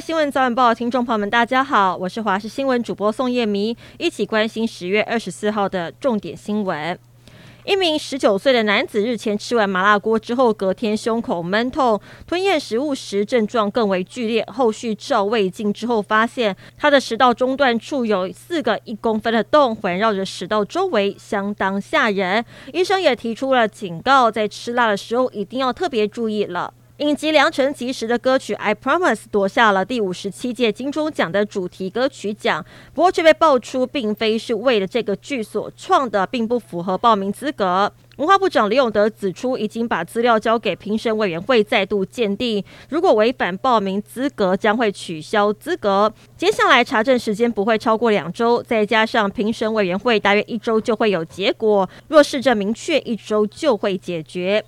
新闻早晚报，听众朋友们，大家好，我是华视新闻主播宋叶迷，一起关心十月二十四号的重点新闻。一名十九岁的男子日前吃完麻辣锅之后，隔天胸口闷痛，吞咽食物时症状更为剧烈。后续照胃镜之后，发现他的食道中段处有四个一公分的洞，环绕着食道周围，相当吓人。医生也提出了警告，在吃辣的时候一定要特别注意了。影集《良辰吉时》的歌曲《I Promise》夺下了第五十七届金钟奖的主题歌曲奖，不过却被爆出并非是为了这个剧所创的，并不符合报名资格。文化部长李永德指出，已经把资料交给评审委员会再度鉴定，如果违反报名资格，将会取消资格。接下来查证时间不会超过两周，再加上评审委员会大约一周就会有结果，若市政明确，一周就会解决。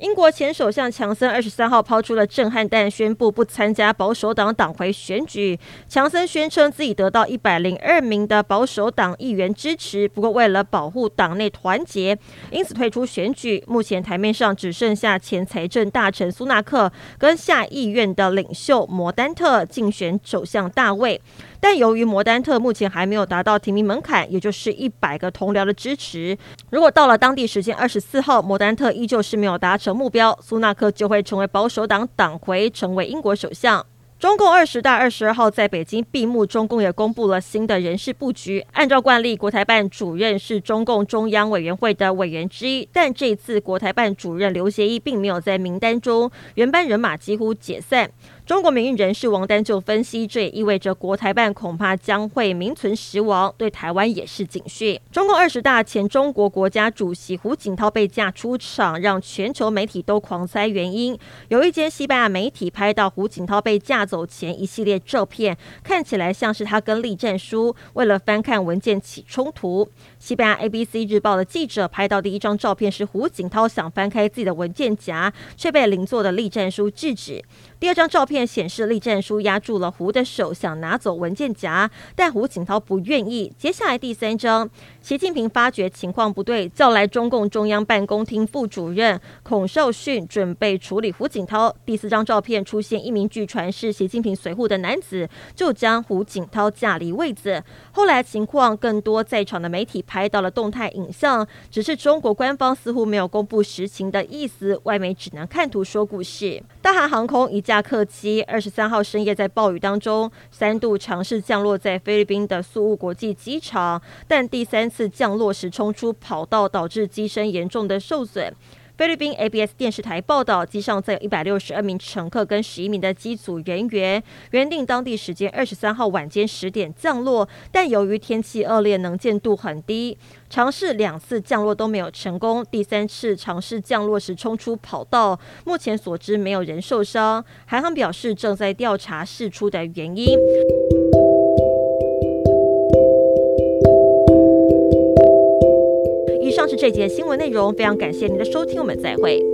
英国前首相强森二十三号抛出了震撼弹，宣布不参加保守党党魁选举。强森宣称自己得到一百零二名的保守党议员支持，不过为了保护党内团结，因此退出选举。目前台面上只剩下前财政大臣苏纳克跟下议院的领袖摩丹特竞选首相大位。但由于摩丹特目前还没有达到提名门槛，也就是一百个同僚的支持，如果到了当地时间二十四号，摩丹特依旧是没有达成目标，苏纳克就会成为保守党党魁，成为英国首相。中共二十大二十二号在北京闭幕，中共也公布了新的人事布局。按照惯例，国台办主任是中共中央委员会的委员之一，但这次国台办主任刘协一并没有在名单中，原班人马几乎解散。中国民运人士王丹就分析，这也意味着国台办恐怕将会名存实亡，对台湾也是警讯。中共二十大前，中国国家主席胡锦涛被架出场，让全球媒体都狂猜原因。有一间西班牙媒体拍到胡锦涛被架走前一系列照片，看起来像是他跟栗战书为了翻看文件起冲突。西班牙 ABC 日报的记者拍到第一张照片是胡锦涛想翻开自己的文件夹，却被邻座的栗战书制止。第二张照片显示栗战书压住了胡的手，想拿走文件夹，但胡锦涛不愿意。接下来第三张，习近平发觉情况不对，叫来中共中央办公厅副主任孔绍训准备处理胡锦涛。第四张照片出现一名据传是习近平随扈的男子，就将胡锦涛架离位子。后来情况更多，在场的媒体拍到了动态影像，只是中国官方似乎没有公布实情的意思，外媒只能看图说故事。大韩航空一架客机二十三号深夜在暴雨当中三度尝试降落在菲律宾的宿务国际机场，但第三次降落时冲出跑道，导致机身严重的受损。菲律宾 ABS 电视台报道，机上载有一百六十二名乘客跟十一名的机组人员，原定当地时间二十三号晚间十点降落，但由于天气恶劣，能见度很低，尝试两次降落都没有成功。第三次尝试降落时冲出跑道，目前所知没有人受伤。韩航表示正在调查事出的原因。是这节新闻内容，非常感谢您的收听，我们再会。